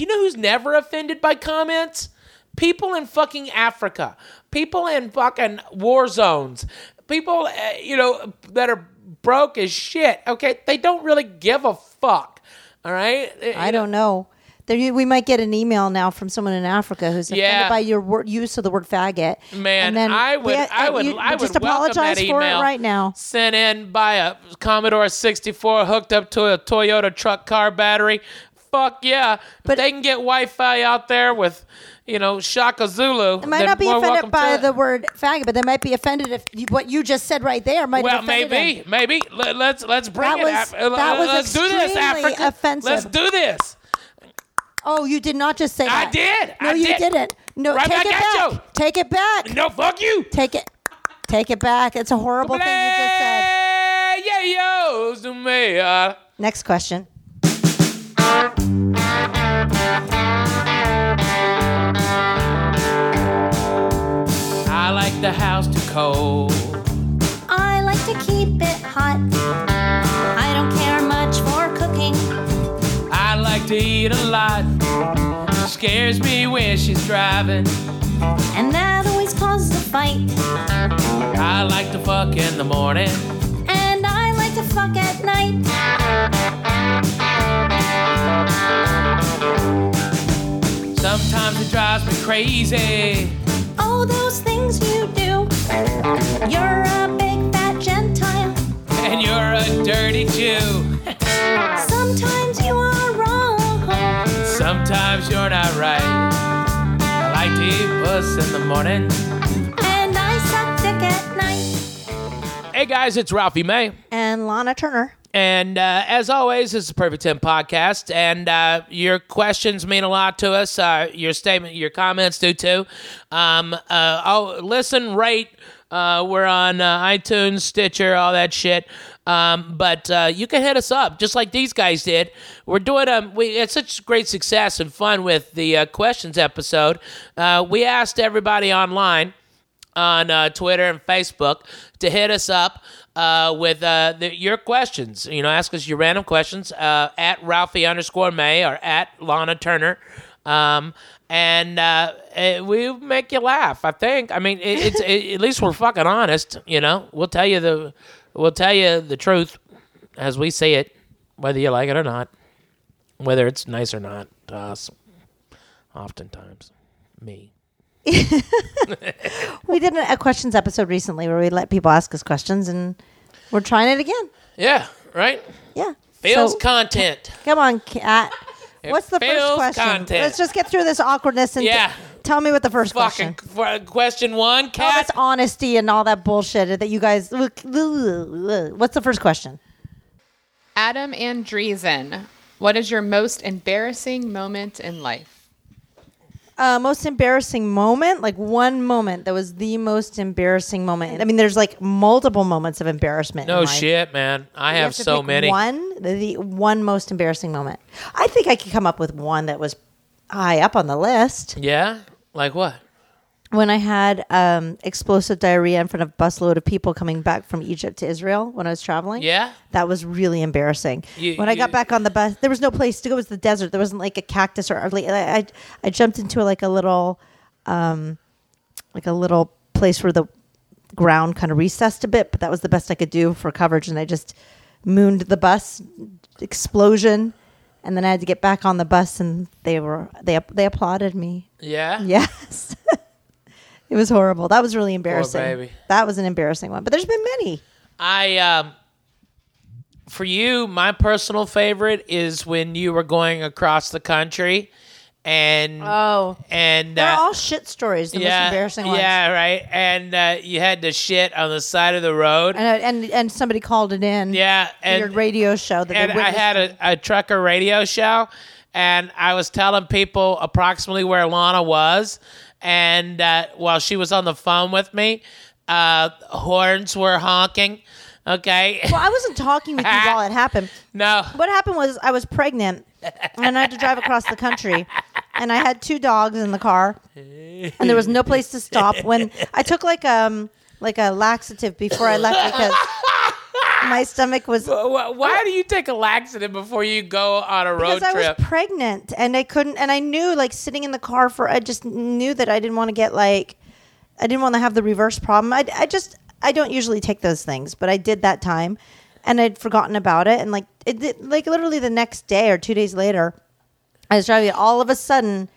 you know who's never offended by comments? People in fucking Africa. People in fucking war zones. People, uh, you know, that are broke as shit. Okay, they don't really give a fuck. All right. I don't know. There, we might get an email now from someone in Africa who's offended Yeah. by your word, use of the word faggot. Man, And then I would, they- I would, you- I would just apologize that for it right now. Sent in by a Commodore 64 hooked up to a Toyota truck car battery. Fuck yeah! But But- they can get Wi-Fi out there with, you know, Shaka Zulu. They might not be offended by the word faggot, but they might be offended if you, what you just said right there might Well, have offended maybe, them. maybe. Let, let's let's bring That it. was- Af- that was let's do this, Africa. offensive. Let's do this. Oh, you did not just say that. I did. No, I you did. didn't. No, Right take it back. you. Take it back. No, fuck you. Take it. Take it back. It's a horrible thing you just said. Yeah, yo. Uh, Next question. The house too cold. I like to keep it hot. I don't care much for cooking. I like to eat a lot. Scares me when she's driving. And that always causes a fight. I like to fuck in the morning. And I like to fuck at night. Sometimes it drives me crazy. Oh, those things you do. You're a big fat Gentile. And you're a dirty Jew. Sometimes you are wrong. Sometimes you're not right. I like to eat puss in the morning. And I suck dick at night. Hey guys, it's Ralphie May. And Lahna Turner. And uh, as always, this is the Perfect 10 podcast. And uh, your questions mean a lot to us. Uh, your statement, your comments do too. Um, uh, oh, listen, rate. Uh, we're on uh, iTunes, Stitcher, all that shit. Um, but you can hit us up just like these guys did. We're doing um, we had such great success and fun with the questions episode. We asked everybody online on Twitter and Facebook to hit us up uh, with uh, the, your questions. You know, ask us your random questions uh, at Ralphie underscore May or at Lahna Turner. Um, and uh, eh, we make you laugh. I think. I mean, it, it's it, at least we're fucking honest. You know, we'll tell you the we'll tell you the truth as we see it, whether you like it or not, whether it's nice or not to us. Oftentimes, me. We did a questions episode recently where we let people ask us questions, and we're trying it again. Yeah. Right. Yeah. Feels So, content. come on, Kat. What's the first question? content. Let's just get through this awkwardness and t- Yeah. tell me what the first Fucking question. qu- uh, question one, All cat. this honesty and all that bullshit that you guys. What's the first question? Adam Andreessen, what is your most embarrassing moment in life? Uh, most embarrassing moment, like one moment that was the most embarrassing moment. I mean, there's like multiple moments of embarrassment. no shit, man. I You have, so many. One, the, the one most embarrassing moment. I think I could come up with one that was high up on the list. Yeah, like what? When I had um, explosive diarrhea in front of a busload of people coming back from Egypt to Israel when I was traveling. Yeah? that was really embarrassing. You- when I got you- back on the bus, there was no place to go. It was the desert. There wasn't like a cactus or like I, I, I jumped into like a little, um, like a little place where the ground kind of recessed a bit, but that was the best I could do for coverage. And I just mooned the bus explosion, and then I had to get back on the bus, and they were they they applauded me. Yeah? Yes. It was horrible. That was really embarrassing. baby. That was an embarrassing one. But there's been many. I um for you, my personal favorite is when you were going across the country and Oh. and They're uh, all shit stories. The most embarrassing ones. Yeah, right. And uh, you had to shit on the side of the road. And, and and somebody called it in. yeah, to and your radio show that and they I witnessed had a, a trucker radio show, and I was telling people approximately where Lahna was, and uh, while she was on the phone with me, uh, horns were honking. Okay, Well, I wasn't talking with you while it happened. no, What happened was I was pregnant and I had to drive across the country, and I had two dogs in the car, and there was no place to stop. When I took like um like a laxative before I left because my stomach was Wh- Why do you take a laxative before you go on a road because I was pregnant and I couldn't and I knew like sitting in the car for I just knew that I didn't want to get like I didn't want to have the reverse problem. I, I just I don't usually take those things, but I did that time and I'd forgotten about it and like it did, like literally the next day or 2 days later I was driving all of a sudden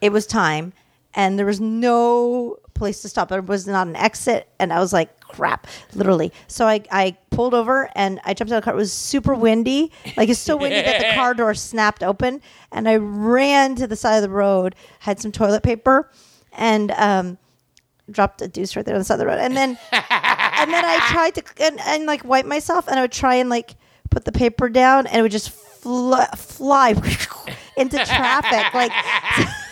it was time and there was no place to stop. There was not an exit and I was like crap, literally. So I, I pulled over and I jumped out of the car. It was super windy. Like it's so windy that the car door snapped open and I ran to the side of the road, had some toilet paper and um dropped a deuce right there on the side of the road. And then and then I tried to and, and like wipe myself, and I would try and like put the paper down, and it would just fl- fly into traffic. Like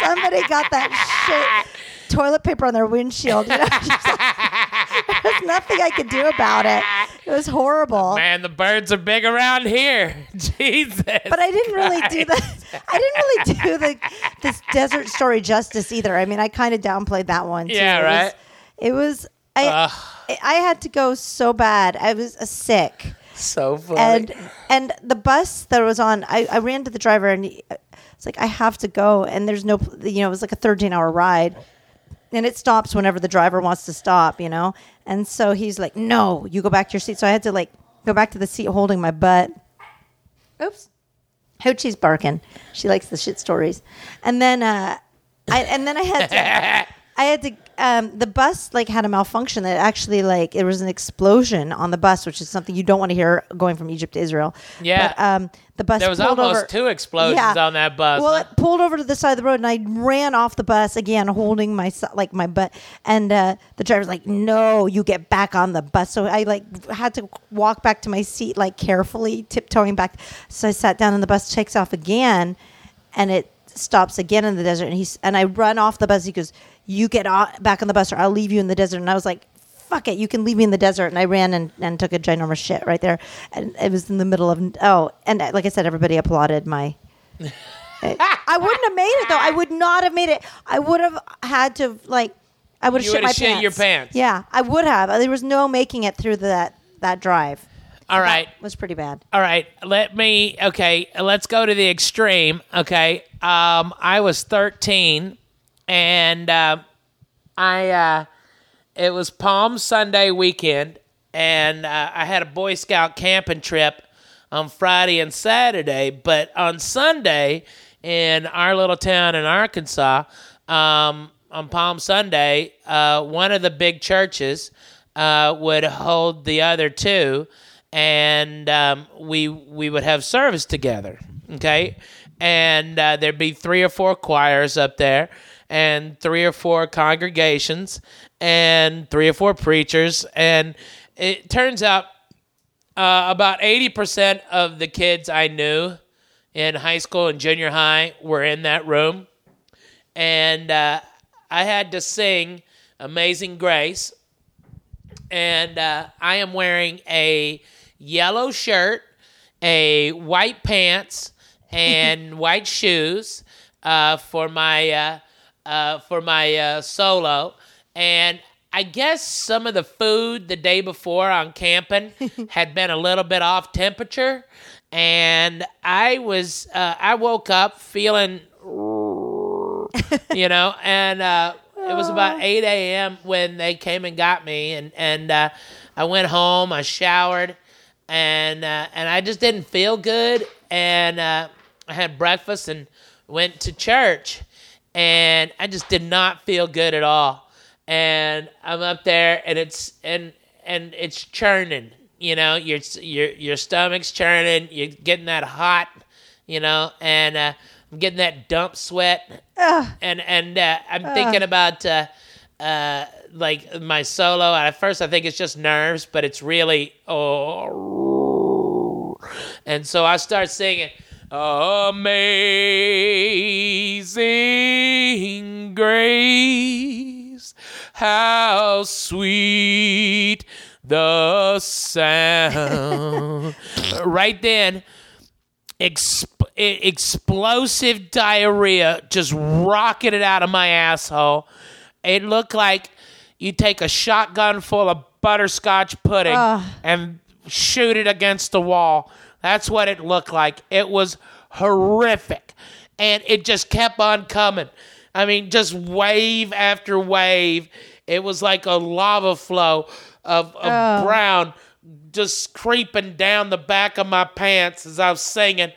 somebody got that shit toilet paper on their windshield. You know? There's nothing I could do about it. It was horrible. Man, the birds are big around here. Jesus. But I didn't really do the. I didn't really do the this desert story justice either. I mean, I kind of downplayed that one. Too. Yeah, It was- right. It was. I, Ugh. I I had to go so bad. I was sick, so funny. and and the bus that I was on, I, I ran to the driver and he, it's like I have to go, and there's no, you know, it was like a 13 hour ride, and it stops whenever the driver wants to stop, you know, and so he's like, no, you go back to your seat. So I had to like go back to the seat holding my butt. Oops. Hoochie's barking. She likes the shit stories. And then uh I and then I had to I had to um the bus like had a malfunction that actually like it was an explosion on the bus, which is something you don't want to hear going from Egypt to Israel. Yeah. But um the bus There was almost over- two explosions on that bus, Well, it pulled over to the side of the road and I ran off the bus again holding my like my butt and uh the driver's like, "No, you get back on the bus." So I like had to walk back to my seat like carefully tiptoeing back. So I sat down and the bus takes off again and it stops again in the desert and he's and I run off the bus. He goes, "You get on, back on the bus or I'll leave you in the desert." And I was like, "Fuck it, you can leave me in the desert." And I ran and, and took a ginormous shit right there. And it was in the middle of oh, and uh, like I said, everybody applauded my I wouldn't have made it though. I would not have made it. I would have had to like. I would have shit my shit pants. your pants. Yeah, I would have. There was no making it through that that drive. All right. It was pretty bad. All right, let me. Okay, let's go to the extreme. Okay, um, I was 13, and uh, I uh, it was Palm Sunday weekend, and uh, I had a Boy Scout camping trip on Friday and Saturday. But on Sunday, in our little town in Arkansas, um, on Palm Sunday, uh, one of the big churches uh, would hold the other two, and um, we we would have service together. Okay, and uh, there'd be three or four choirs up there, and three or four congregations, and three or four preachers, and it turns out uh, about 80% of the kids I knew in high school and junior high were in that room. And uh, I had to sing Amazing Grace. And uh, I am wearing a yellow shirt, a white pants, and white shoes uh, for my uh, uh, for my uh, solo. And I guess some of the food the day before on camping had been a little bit off temperature, and I was uh, I woke up feeling, you know, and uh, it was about eight a.m. when they came and got me, and and uh, I went home, I showered, and uh, and I just didn't feel good, and uh, I had breakfast and went to church, and I just did not feel good at all, and I'm up there, and it's and and it's churning, you know, your your your stomach's churning, you're getting that hot, you know, and uh, I'm getting that dump sweat, and and uh, I'm thinking about. Uh, like my solo. At first, I think it's just nerves, but it's really oh. And so I start singing, "Amazing Grace, how sweet the sound." right then, exp- explosive diarrhea just rocketed out of my asshole. It looked like you take a shotgun full of butterscotch pudding Ugh. and shoot it against the wall. That's what it looked like. It was horrific. And it just kept on coming. I mean, just wave after wave. It was like a lava flow of, of brown just creeping down the back of my pants as I was singing.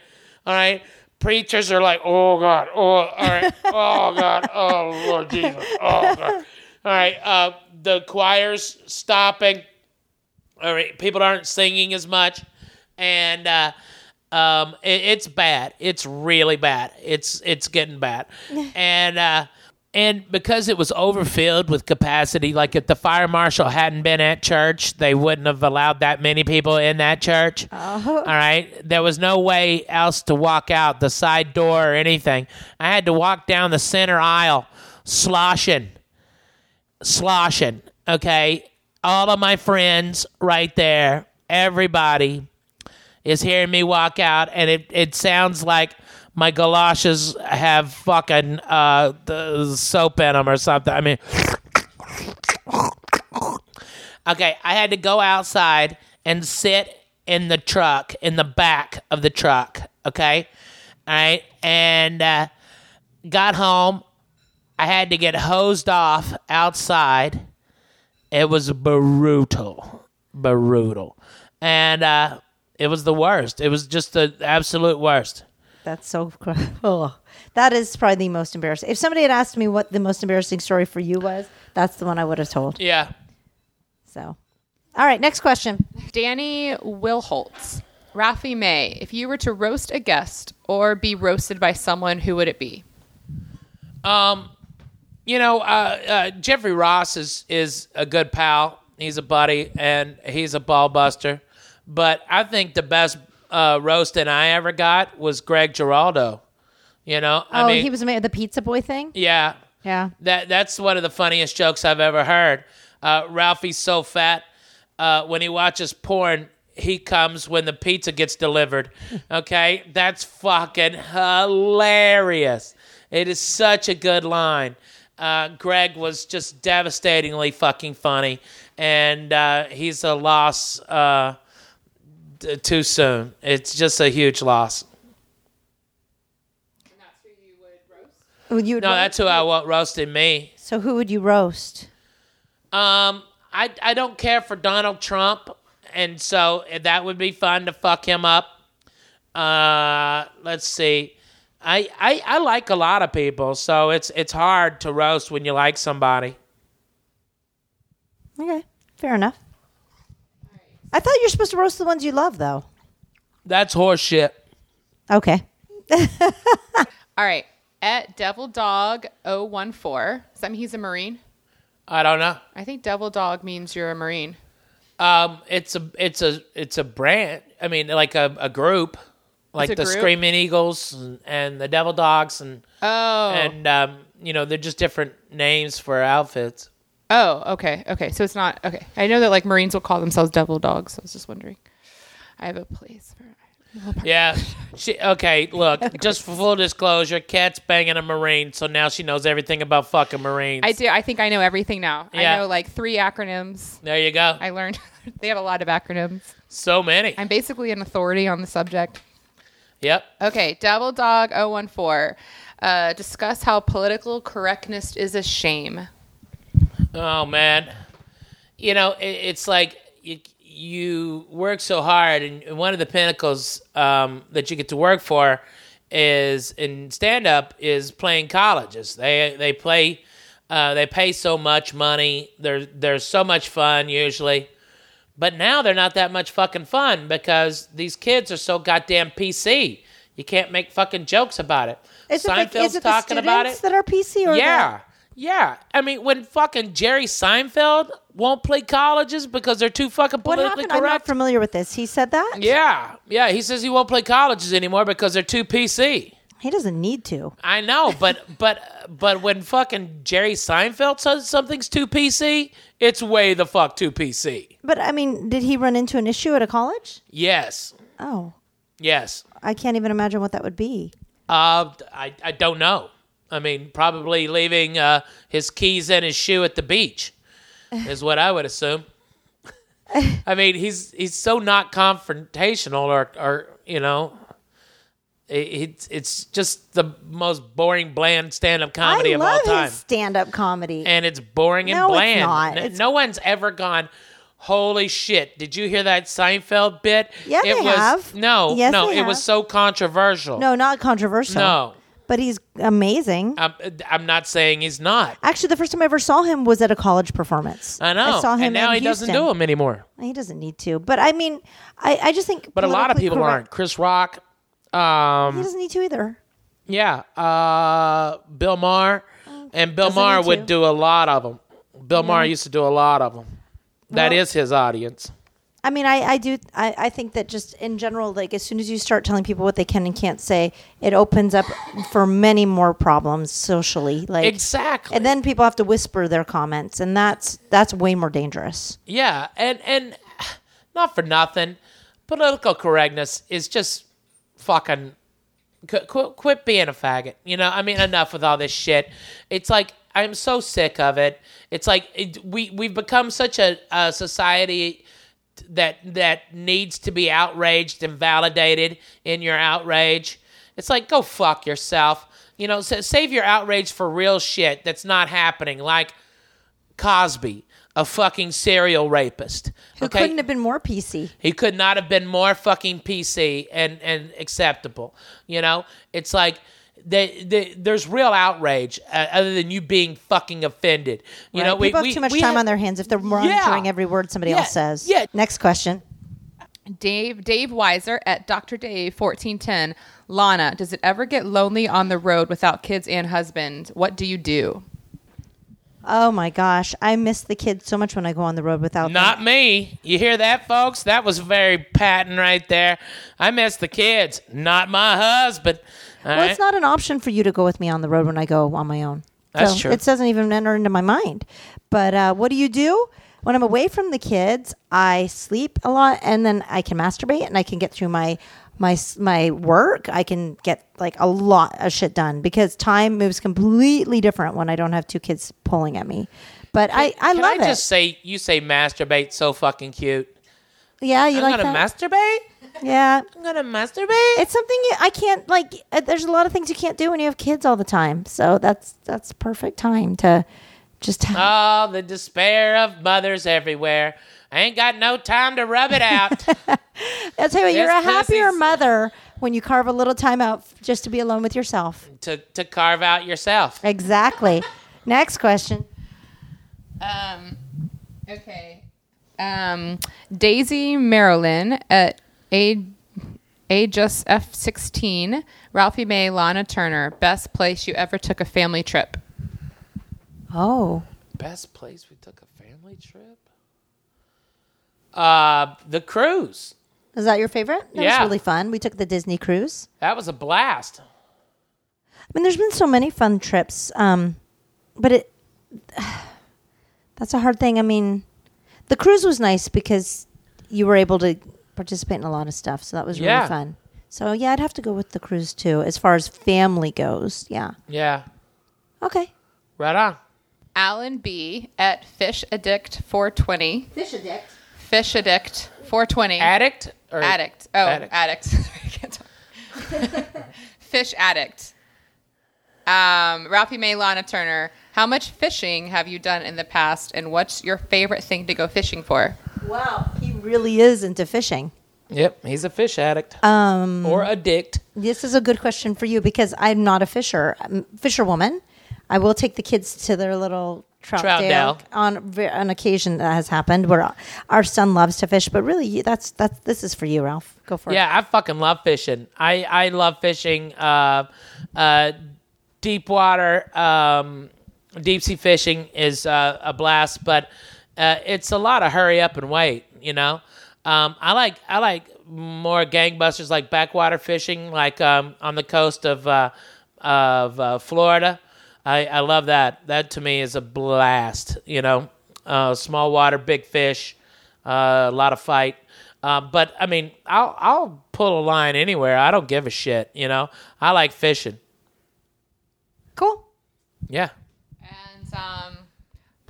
All right. Preachers are like, oh God, oh, all right, oh God, oh Lord Jesus, oh God. All right. Uh, the choir's stopping. All right. People aren't singing as much. And, uh, um, it, it's bad. It's really bad. It's it's getting bad, and uh, and because it was overfilled with capacity, like if the fire marshal hadn't been at church, they wouldn't have allowed that many people in that church. Oh. All right, there was no way else to walk out the side door or anything. I had to walk down the center aisle, sloshing, sloshing. Okay, all of my friends right there, everybody is hearing me walk out, and it, it sounds like my galoshes have fucking uh, soap in them or something. I mean, okay, I had to go outside and sit in the truck, in the back of the truck, okay? All right, and uh, got home. I had to get hosed off outside. It was brutal, brutal, and uh, it was the worst. It was just the absolute worst. That's so. cr- Oh, that is probably the most embarrassing. If somebody had asked me what the most embarrassing story for you was, that's the one I would have told. Yeah. So, all right, next question. Danny Wilholtz. Ralphie May, if you were to roast a guest or be roasted by someone, who would it be? Um, You know, uh, uh, Jeffrey Ross is is a good pal. He's a buddy and he's a ball buster. But I think the best uh, roasting I ever got was Greg Giraldo. You know, I oh, mean, he was made the pizza boy thing. yeah, Yeah. That that's one of the funniest jokes I've ever heard. Uh, Ralphie's so fat uh, when he watches porn, he comes when the pizza gets delivered. Okay, that's fucking hilarious. It is such a good line. Uh, Greg was just devastatingly fucking funny, and uh, he's a loss uh, too soon. It's just a huge loss. Would you No, that's who I want roasting me. so who would you roast? Um, I I don't care for Donald Trump, and so that would be fun to fuck him up. Uh, let's see. I, I I like a lot of people, so it's it's hard to roast when you like somebody. Okay, fair enough. I thought you're supposed to roast the ones you love, though. That's horseshit. Okay. All right. At Devil Dog 014. Does that mean he's a Marine? I don't know. I think Devil Dog means you're a Marine. Um, it's a it's a it's a brand. I mean, like a, a group, like a the group? Screaming Eagles and, and the Devil Dogs, and Oh. and um, you know they're just different names for outfits. Oh, okay. Okay. So it's not okay. I know that like Marines will call themselves Devil Dogs. I was just wondering. I have a place for Yeah. She okay, look, just for full disclosure, Kat's banging a Marine, so now she knows everything about fucking Marines. I do. I think I know everything now. Yeah. I know like three acronyms. There you go. I learned they have a lot of acronyms. so many. I'm basically an authority on the subject. yep. Okay, Devil Dog 014. Uh, discuss how political correctness is a shame. Oh man. You know, it, it's like you you work so hard and one of the pinnacles um, that you get to work for is in stand up is playing colleges. They they play uh, they pay so much money. They're they're so much fun usually. But now they're not that much fucking fun because these kids are so goddamn PC. You can't make fucking jokes about it. Is it, Seinfeld's the, is it the talking about it. that are PC or Yeah. Yeah. I mean, when fucking Jerry Seinfeld won't play colleges because they're too fucking politically happened? I'm not familiar with this. He said that. yeah. Yeah. He says he won't play colleges anymore because they're too PC. He doesn't need to. I know, but but but when fucking Jerry Seinfeld says something's too PC, it's way the fuck too PC. But I mean, did he run into an issue at a college? Yes. Oh, Yes. I can't even imagine what that would be. Uh, I, I don't know. I mean, probably leaving uh, his keys and his shoe at the beach is what I would assume. I mean, he's he's so not confrontational, or or you know, it, it's it's just the most boring, bland stand-up comedy I of all time, his stand-up comedy. and it's boring and No, it's bland. not. N- It's- no one's ever gone. Holy shit! Did you hear that Seinfeld bit? Yeah, it they was, have. No, Yes, no, it was so controversial. no, not controversial. no, but he's amazing. I'm, I'm not saying he's not. Actually, the first time I ever saw him was at a college performance. I know. I saw him and now in he doesn't do them anymore. He doesn't need to. But I mean, I, I just think. But a lot of people correct- aren't. Chris Rock, um, He doesn't need to either. yeah, uh, Bill Maher, and Bill doesn't Maher would do a lot of them. Bill Maher used to do a lot of them. That Well- is his audience. I mean, I, I do. I, I think that just in general, like as soon as you start telling people what they can and can't say, it opens up for many more problems socially. Like Exactly. and then people have to whisper their comments, and that's that's way more dangerous. Yeah, and and not for nothing, political correctness is just fucking qu- quit, quit being a faggot. You know, I mean, enough with all this shit. It's like I'm so sick of it. It's like it, we we've become such a, a society that that needs to be outraged and validated in your outrage. It's like go fuck yourself. You know, sa- save your outrage for real shit that's not happening, like Cosby, a fucking serial rapist. Who couldn't have been more PC? He could not have been more fucking PC and, and acceptable. You know, it's like they, they, there's real outrage uh, other than you being fucking offended. You know, Right? we, people we, have too much time have- on their hands if they're monitoring every word somebody Yeah, else says. yeah. Next question. Dave Dave Weiser at Dr. Dave fourteen ten. Lahna, does it ever get lonely on the road without kids and husband? What do you do? Oh my gosh, I miss the kids so much when I go on the road without them. Not me. You hear that, folks? That was very patent right there. I miss the kids, not my husband. Well, right? it's not an option for you to go with me on the road when I go on my own. That's So true. It doesn't even enter into my mind. But uh, what do you do when I'm away from the kids? I sleep a lot, and then I can masturbate, and I can get through my my my work. I can get like a lot of shit done because time moves completely different when I don't have two kids pulling at me. But I I Can love I it. just say you say masturbate so fucking cute. yeah, you I'm like gonna that? masturbate. Yeah. I'm gonna masturbate. It's something you, I can't like. uh, There's a lot of things you can't do when you have kids all the time. So that's that's perfect time to just. Have. Oh, the despair of mothers everywhere. I ain't got no time to rub it out. I'll tell you, what, you're a happier pussy's- mother when you carve a little time out just to be alone with yourself. to to carve out yourself. Exactly. Next question. Um, okay. Um, Daisy Marilyn at a a just F sixteen. Ralphie May, Lahna Turner. Best place you ever took a family trip. Oh, Best place we took a family trip? Uh, the cruise. is that your favorite? That Yeah. was really fun. We took the Disney cruise. That was a blast. I mean, there's been so many fun trips, um, but it that's a hard thing. I mean, the cruise was nice because you were able to participate in a lot of stuff, so that was really Yeah. fun. So yeah, I'd have to go with the cruise too, as far as family goes. Yeah. Yeah. Okay. Right on. Alan B at Fish Addict four twenty. Fish addict. Fish Addict four twenty. Addict or Addict. Oh, Addict. addict. I can't talk. Fish addict. Um, Ralphie May, Lahna Turner. How much fishing have you done in the past, and what's your favorite thing to go fishing for? Wow, he really is into fishing. Yep, he's a fish addict Um, or addict. this is a good question for you because I'm not a fisher, I'm fisherwoman. I will take the kids to their little trout, Trout on an occasion that has happened where our son loves to fish. But really, that's that's this is for you, Ralph. Go for it. Yeah, I fucking love fishing. I I love fishing. Uh, uh, deep water, um, deep sea fishing is uh, a blast, but uh, it's a lot of hurry up and wait. You know, um, I like I like more gangbusters like backwater fishing, like um, on the coast of uh, of uh, Florida. I, I love that. That to me is a blast. You know, uh, small water, big fish, uh, a lot of fight. Uh, but I mean, I'll I'll pull a line anywhere. I don't give a shit. You know, I like fishing. Cool. Yeah. And um,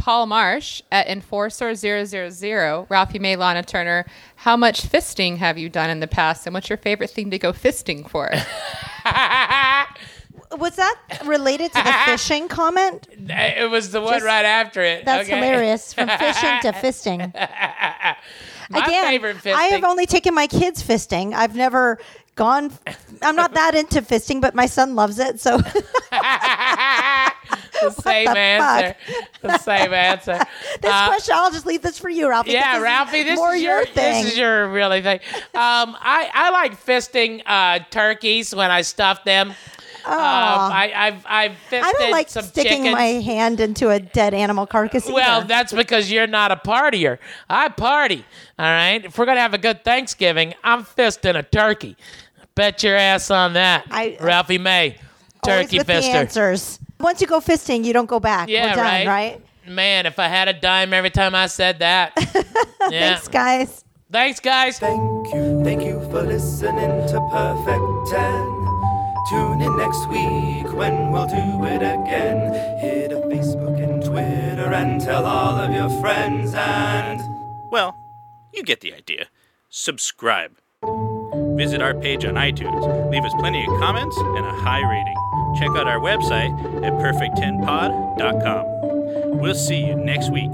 Paul Marsh at Enforcer000, Ralphie May, Lahna Turner. How much fisting have you done in the past, and what's your favorite thing to go fisting for? Was that related to the fishing comment? It was the one Just- right after it. That's okay? hilarious. From fishing to fisting. My Again, favorite fisting. I have only taken my kids fisting. I've never gone. I'm not that into fisting, but my son loves it. So the same the answer. The same answer. this Uh, question, I'll just leave this for you, Ralphie. Yeah, This Ralphie, this more is your, your thing. this is your really thing. Um, I I like fisting uh, turkeys when I stuff them. Um, I, I've I've fisted I don't like sticking chickens. my hand into a dead animal carcass. Well, either. that's because you're not a partier. I party. All right. If we're gonna have a good Thanksgiving, I'm fisting a turkey. Bet your ass on that, I- Ralphie May, turkey fister. answers. Once you go fisting, you don't go back. Yeah, We're done, right. right? Man, if I had a dime every time I said that. yeah. Thanks, guys. Thanks, guys. Thank you, thank you for listening to Perfect 10. Tune in next week when we'll do it again. Hit a Facebook and Twitter and tell all of your friends and. Well, you get the idea. Subscribe. Visit our page on iTunes. Leave us plenty of comments and a high rating. Check out our website at perfect10pod.com. We'll see you next week.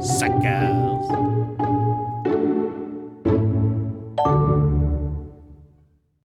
Suckers.